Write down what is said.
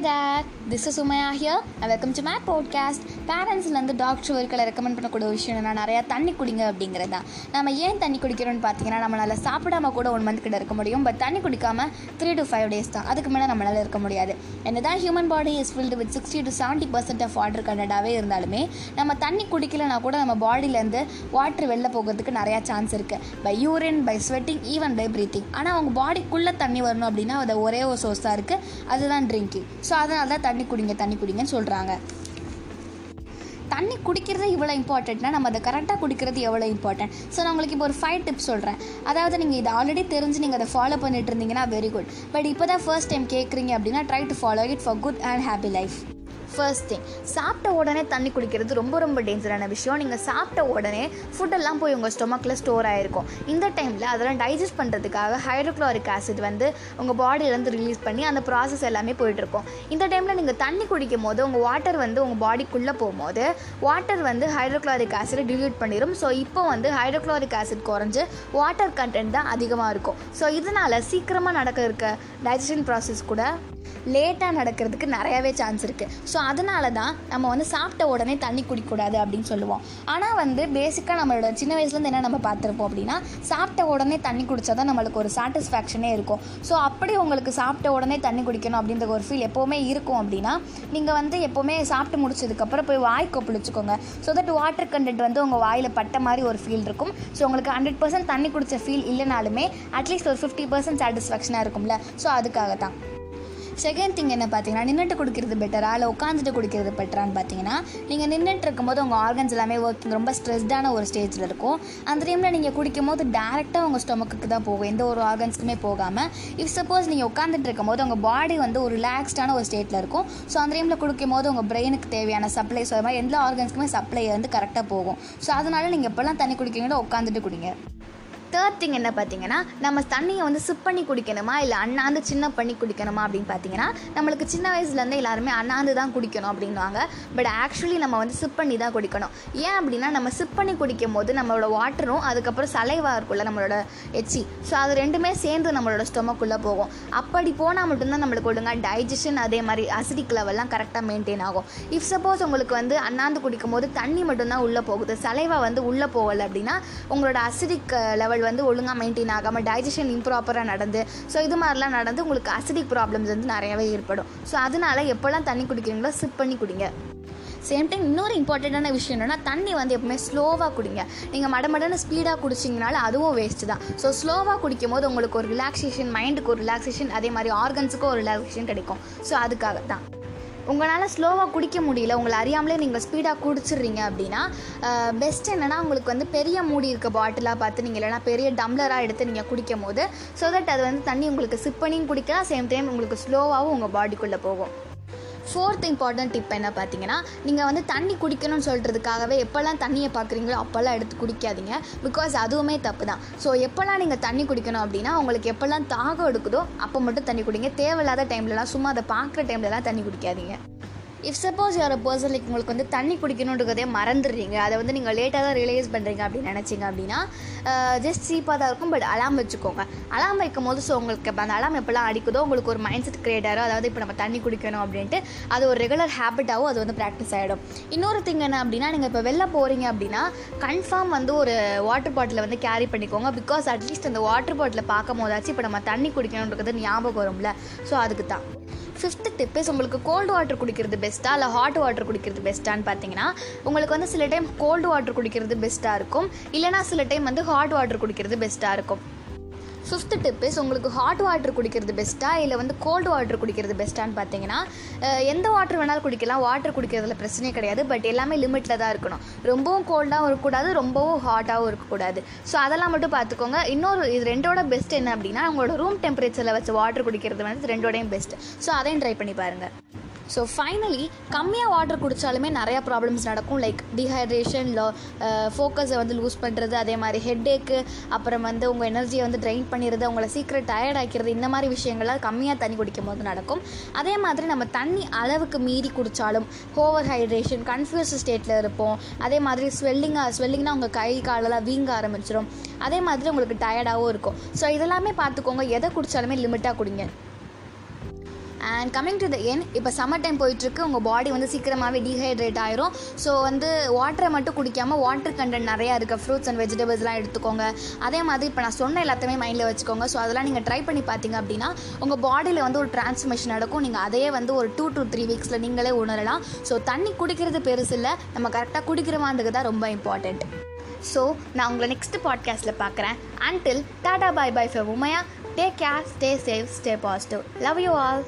that this is Umaiya here welcome to my podcast பேரண்ட்ஸ்லேருந்து doctor ஒருக்களை recommend பண்ணக்கூடிய விஷயம் நான் நிறையா தண்ணி குடிங்க அப்படிங்கிறது தான். நம்ம ஏன் தண்ணி குடிக்கிறோம்னு பார்த்தீங்கன்னா நம்மளால் சாப்பிடாம கூட ஒன் மந்த் கிட்ட இருக்க முடியும். பட் தண்ணி குடிக்காமல் த்ரீ டு ஃபைவ் டேஸ் தான். அதுக்கு மேலே நம்மளால் இருக்க முடியாது. என்ன தான் human body is filled with sixty to seventy percent of water கண்டடாகவே இருந்தாலுமே நம்ம தண்ணி குடிக்கலனா கூட நம்ம பாடியிலேருந்து வாட்டர் வெளில போகிறதுக்கு நிறையா சான்ஸ் இருக்குது by urine by sweating even by breathing ஆனால் அவங்க பாடிக்குள்ளே தண்ணி வரணும் அப்படின்னா அது ஒரே ஒரு சோர்ஸாக இருக்குது அதுதான் ட்ரிங்கிங் ஸோ அதனால தான் தண்ணி குடிங்க தண்ணி குடிங்கன்னு சொல்கிறாங்க தண்ணி குடிக்கிறது இவ்வளோ இம்பார்ட்டண்ட்னா நம்ம அதை கரெக்டாக குடிக்கிறது எவ்வளோ இம்பார்ட்டன்ட் ஸோ நான் உங்களுக்கு இப்போ ஒரு ஃபைவ் டிப்ஸ் சொல்கிறேன் அதாவது நீங்கள் இதை ஆல்ரெடி தெரிஞ்சு நீங்கள் அதை ஃபாலோ பண்ணிட்டு இருந்தீங்கன்னா வெரி குட் பட் இப்போ தான் ஃபர்ஸ்ட் டைம் கேட்குறீங்க அப்படின்னா try to follow it for good and happy life first thing சாப்பிட்ட உடனே தண்ணி குடிக்கிறது ரொம்ப ரொம்ப டேஞ்சரான விஷயம். நீங்கள் சாப்பிட்ட உடனே ஃபுட்டெல்லாம் போய் உங்கள் ஸ்டொமக்கில் ஸ்டோர் ஆகிருக்கும் இந்த டைமில் அதெல்லாம் டைஜஸ்ட் பண்ணுறதுக்காக ஹைட்ரோக்ளோரிக் ஆசிட் வந்து உங்கள் பாடியிலேருந்து ரிலீஸ் பண்ணி அந்த ப்ராசஸ் எல்லாமே போயிட்டுருக்கும் இந்த டைமில் நீங்கள் தண்ணி குடிக்கும் போது உங்கள் வாட்டர் வந்து உங்கள் பாடிக்குள்ளே போகும்போது வாட்டர் வந்து ஹைட்ரோக்ளோரிக் ஆசிட் டில்யூட் பண்ணிடும் ஸோ இப்போ வந்து ஹைட்ரோக்ளோரிக் ஆசிட் குறைஞ்சு வாட்டர் கண்டென்ட் தான் அதிகமாக இருக்கும். ஸோ இதனால் சீக்கிரமாக நடக்க இருக்க டைஜஷன் ப்ராசஸ் கூட லேட்டாக நடக்கிறதுக்கு நிறையாவே சான்ஸ் இருக்குது ஸோ அதனால தான் நம்ம வந்து சாப்பிட்ட உடனே தண்ணி குடிக்கக்கூடாது அப்படின்னு சொல்லுவோம். ஆனால் வந்து பேசிக்காக நம்மளோட சின்ன வயசுலேருந்து என்ன நம்ம பார்த்துருப்போம் அப்படின்னா சாப்பிட்ட உடனே தண்ணி குடித்தா தான் நம்மளுக்கு ஒரு சாட்டிஸ்ஃபேக்ஷனே இருக்கும். ஸோ அப்படி உங்களுக்கு சாப்பிட்ட உடனே தண்ணி குடிக்கணும் அப்படின்ற ஒரு ஃபீல் எப்போவுமே இருக்கும் அப்படின்னா நீங்கள் வந்து எப்போவுமே சாப்பிட்டு முடிச்சதுக்கப்புறம் போய் வாய் கொப்பளிச்சுக்கோங்க. ஸோ தட் வாட்டர் கண்டென்ட் வந்து உங்கள் வாயில் பட்ட மாதிரி ஒரு ஃபீல் இருக்கும். ஸோ உங்களுக்கு ஹண்ட்ரட் பர்சன்ட் தண்ணி குடித்த ஃபீல் இல்லைனாலுமே அட்லீஸ்ட் ஒரு ஃபிஃப்டி பர்சன்ட் சாட்டிஸ்ஃபேக்ஷனாக இருக்கும்ல. ஸோ அதுக்காக தான் செகண்ட் திங் என்ன பார்த்தீங்கன்னா நின்றுட்டு குடிக்கிறது பெட்டரா இல்லை உட்காந்துட்டு குடிக்கிறது பெட்டரான்னு பார்த்தீங்கன்னா நீங்கள் நின்றுட்டு இருக்கும்போது உங்கள் ஆர்கன்ஸ் எல்லாமே ஒர்க்கிங் ரொம்ப ஸ்ட்ரெஸ்டான ஒரு ஸ்டேஜில் இருக்கும். அந்த டைமில் நீங்கள் குடிக்கும் போது டேரெக்டாக உங்கள் ஸ்டொமக்குக்கு தான் போகும். எந்த ஒரு ஆர்கன்ஸ்க்குமே போகாமல் இஃப் சப்போஸ் நீங்கள் உட்காந்துட்டு இருக்கும்போது உங்கள் பாடி வந்து ஒரு ரிலாக்ஸ்டான ஒரு ஸ்டேட்டில் இருக்கும். ஸோ அந்த டைமில் குடிக்கும் போது உங்கள் பிரெயினுக்கு தேவையான சப்ளை ஸோ அது மாதிரி எல்லா ஆர்கன்ஸ்க்குமே சப்ளை வந்து கரெக்டாக போகும். ஸோ அதனால் நீங்கள் எப்போல்லாம் தண்ணி குடிக்கிறீங்களோ உட்காந்துட்டு குடிங்க. தேர்ட் திங் என்ன பார்த்தீங்கன்னா நம்ம தண்ணியை வந்து சிப் பண்ணி குடிக்கணுமா? இல்லை அண்ணாந்து சின்ன பண்ணி குடிக்கணுமா? அப்படின்னு பார்த்தீங்கன்னா நம்மளுக்கு சின்ன வயசுலேருந்து எல்லாருமே அண்ணாந்து தான் குடிக்கணும் அப்படின்வாங்க பட் ஆக்சுவலி நம்ம வந்து சிப் பண்ணி தான் குடிக்கணும். ஏன் அப்படின்னா நம்ம சிப் பண்ணி குடிக்கும் போது நம்மளோட வாட்டரும் அதுக்கப்புறம் சலைவா இருக்குள்ள நம்மளோட எச்சி ஸோ அது ரெண்டுமே சேர்ந்து நம்மளோட ஸ்டொமக்குள்ளே போகும். அப்படி போனால் மட்டும்தான் நம்மளுக்கு ஒழுங்காக டைஜஷன் அதே மாதிரி அசிடிக் லெவல்லாம் கரெக்டாக மெயின்டைன் ஆகும். இஃப் சப்போஸ் உங்களுக்கு வந்து அண்ணாந்து குடிக்கும் போது தண்ணி மட்டும்தான் உள்ளே போகுது சலைவா வந்து உள்ளே போகலை அப்படின்னா உங்களோட அசிடிக் லெவல் uh, அவள் வந்து ஒழுங்காக மெயின்டைன் ஆகாமல் டைஜஷன் இம்ப்ராப்பராக நடந்து ஸோ இது மாதிரிலாம் நடந்து உங்களுக்கு அசிடிக் ப்ராப்ளம்ஸ் வந்து நிறையவே ஏற்படும். ஸோ அதனால எப்போல்லாம் தண்ணி குடிக்கிறீங்களோ சிப் பண்ணி குடிங்க. சேம் டைம் இன்னொரு இம்பார்ட்டண்ட்டான விஷயம் என்னென்னா தண்ணி வந்து எப்பவுமே ஸ்லோவாக குடிங்க. நீங்கள் மடமடன்னு ஸ்பீடாக குடிச்சிங்கனால அதுவும் வேஸ்ட்டு தான். ஸோ ஸ்லோவாக குடிக்கும் போது உங்களுக்கு ஒரு ரிலாக்ஸேஷன் மைண்டுக்கு ஒரு ரிலாக்ஸேஷன் அதே மாதிரி ஆர்கன்ஸுக்கும் ஒரு ரிலாக்ஸேஷன் கிடைக்கும். ஸோ அதுக்காக தான் உங்களால் ஸ்லோவாக குடிக்க முடியல உங்களை அறியாமலே நீங்கள் ஸ்பீடாக குடிச்சிடுறீங்க அப்படின்னா பெஸ்ட் என்னென்னா உங்களுக்கு வந்து பெரிய மூடி இருக்க பாட்டிலாக பார்த்து நீங்கள் இல்லைனா பெரிய டம்ளராக எடுத்து நீங்கள் குடிக்கும் போது ஸோ தட் அது வந்து தண்ணி உங்களுக்கு சிப் பண்ணியும் குடிக்கலாம் சேம் டைம் உங்களுக்கு ஸ்லோவாகவும் உங்கள் பாடிக்குள்ளே போகும். ஃபோர்த் இம்பார்ட்டன்ட் டிப் என்ன பார்த்தீங்கன்னா நீங்கள் வந்து தண்ணி குடிக்கணும்னு சொல்கிறதுக்காகவே எப்போல்லாம் தண்ணியை பார்க்குறீங்களோ அப்போல்லாம் எடுத்து குடிக்காதீங்க. பிகாஸ் அதுவுமே தப்பு தான் ஸோ எப்போல்லாம் நீங்கள் தண்ணி குடிக்கணும் அப்படின்னா உங்களுக்கு எப்போல்லாம் தாகம் எடுக்குதோ அப்போ மட்டும் தண்ணி குடிங்க. தேவையில்லாத டைம்லலாம் சும்மா அதை பார்க்குற டைம்லலாம் தண்ணி குடிக்காதீங்க. இஃப் சப்போஸ் யார் பர்சன் லைக் உங்களுக்கு வந்து தண்ணி குடிக்கணுன்றதே மறந்துடுறீங்க. அதை வந்து நீங்கள் லேட்டாக தான் ரியலைஸ் பண்ணுறீங்க அப்படின்னு நினச்சிங்க அப்படின்னா ஜஸ்ட் சீப்பாக தான் இருக்கும் பட் அலாம் வச்சுக்கோங்க. அலாம் வைக்கும் போது ஸோ உங்களுக்கு இப்போ அந்த அலாம் எப்போல்லாம் அடிக்குதோ உங்களுக்கு ஒரு மைண்ட் செட் க்ரியேட் ஆகும் அதாவது இப்போ நம்ம தண்ணி குடிக்கணும் அப்படின்ட்டு அது ஒரு ரெகுலர் ஹேபிட்டாகவும் அது வந்து ப்ராக்டிஸ் ஆகிடும் இன்னொரு திங் என்ன அப்படின்னா நீங்கள் இப்போ வெளில போகிறீங்க அப்படின்னா கன்ஃபார்ம் வந்து ஒரு வாட்டர் பாட்டிலை வந்து கேரி பண்ணிக்கோங்க. பிகாஸ் அட்லீஸ்ட் அந்த வாட்டர் பாட்டிலை பார்க்கும் போதாச்சும் இப்போ நம்ம தண்ணி குடிக்கணுன்றது ஞாபகம் வரும்ல. ஸோ அதுக்கு தான் ஃபிஃப்த்து டிப் இஸ் உங்களுக்கு கோல்டு வாட்டர் குடிக்கிறது பெஸ்ட்டாக இல்லை ஹாட் வாட்டர் குடிக்கிறது பெஸ்ட்டான்னு பார்த்தீங்கன்னா உங்களுக்கு வந்து சில டைம் கோல்டு வாட்டர் குடிக்கிறது பெஸ்ட்டாக இருக்கும். இல்லைனா சில டைம் வந்து ஹாட் வாட்டர் குடிக்கிறது பெஸ்ட்டாக இருக்கும். ஃபிஃப்த்து டிப் இஸ் உங்களுக்கு ஹாட் வாட்டர் குடிக்கிறது பெஸ்ட்டாக இல்லை வந்து கோல்டு வாட்டர் குடிக்கிறது பெஸ்ட்டான்னு பார்த்தீங்கன்னா எந்த வாட்டர் வேணாலும் குடிக்கலாம். வாட்டர் குடிக்கிறதுல பிரச்சனையே கிடையாது. பட் எல்லாமே லிமிட்டில் தான் இருக்கணும். ரொம்பவும் கோல்டாகவும் இருக்கக்கூடாது. ரொம்பவும் ஹாட்டாகவும் இருக்கக்கூடாது. ஸோ அதெல்லாம் மட்டும் பார்த்துக்கோங்க இன்னொரு இது ரெண்டோட பெஸ்ட் என்ன அப்படின்னா உங்களோட ரூம் டெம்பரேச்சரில் வச்சு வாட்டர் குடிக்கிறது வந்து ரெண்டோடையும் பெஸ்ட் ஸோ அதையும் ட்ரை பண்ணி பாருங்கள் ஸோ ஃபைனலி கம்மியாக வாட்டர் குடித்தாலுமே நிறையா ப்ராப்ளம்ஸ் நடக்கும். லைக் டிஹைட்ரேஷன் ஃபோக்கஸை வந்து லூஸ் பண்ணுறது அதே மாதிரி ஹெட்டேக்கு அப்புறம் வந்து உங்கள் எனர்ஜியை வந்து ட்ரைன் பண்ணிடுறது உங்களை சீக்கிரம் டயர்ட் ஆக்கிறது இந்த மாதிரி விஷயங்கள்லாம் கம்மியாக தண்ணி குடிக்கும் போது நடக்கும். அதே மாதிரி நம்ம தண்ணி அளவுக்கு மீறி குடித்தாலும் ஓவர் ஹைட்ரேஷன் கன்ஃபியூஸ் ஸ்டேட்டில் இருப்போம். அதே மாதிரி ஸ்வெல்லிங்காக ஸ்வெல்லிங்னா உங்கள் கை காலெல்லாம் வீங்க ஆரம்பிச்சிடும் அதே மாதிரி உங்களுக்கு டயர்டாகவும் இருக்கும். ஸோ இதெல்லாமே பார்த்துக்கோங்க. எதை குடித்தாலுமே லிமிட்டாக குடிங்க. அண்ட் கம்மிங் டு த என் இப்போ சம்மர் டைம் போயிட்டுருக்கு. உங்கள் பாடி வந்து சீக்கிரமாகவே டீஹைட்ரேட் ஆயிரும். ஸோ வந்து வாட்டரை மட்டும் குடிக்காமல் வாட்டர் கண்டென்ட் நிறையா இருக்குது ஃப்ரூட்ஸ் அண்ட் வெஜிடபிள்ஸ்லாம் எடுத்துக்கோங்க. அதே மாதிரி இப்போ நான் சொன்ன எல்லாத்தையுமே மைண்டில் வச்சுக்கோங்க. ஸோ அதெல்லாம் நீங்கள் ட்ரை பண்ணி பார்த்தீங்க அப்படின்னா உங்கள் பாடியில் வந்து ஒரு டிரான்ஸ்ஃபர்மேஷன் நடக்கும். நீங்கள் அதையே வந்து ஒரு டூ டு த்ரீ வீக்ஸில் நீங்களே உணரலாம். ஸோ தண்ணி குடிக்கிறது பெருசு இல்லை. நம்ம கரெக்டாக குடிக்கிறவாண்டுக்கு தான் ரொம்ப இம்பார்ட்டண்ட் ஸோ நான் உங்களை நெக்ஸ்ட் பாட்காஸ்ட்டில் பார்க்குறேன். அன்டில் டாடா பாய் பாய் ஃபே Umaiya take care stay safe stay positive love you all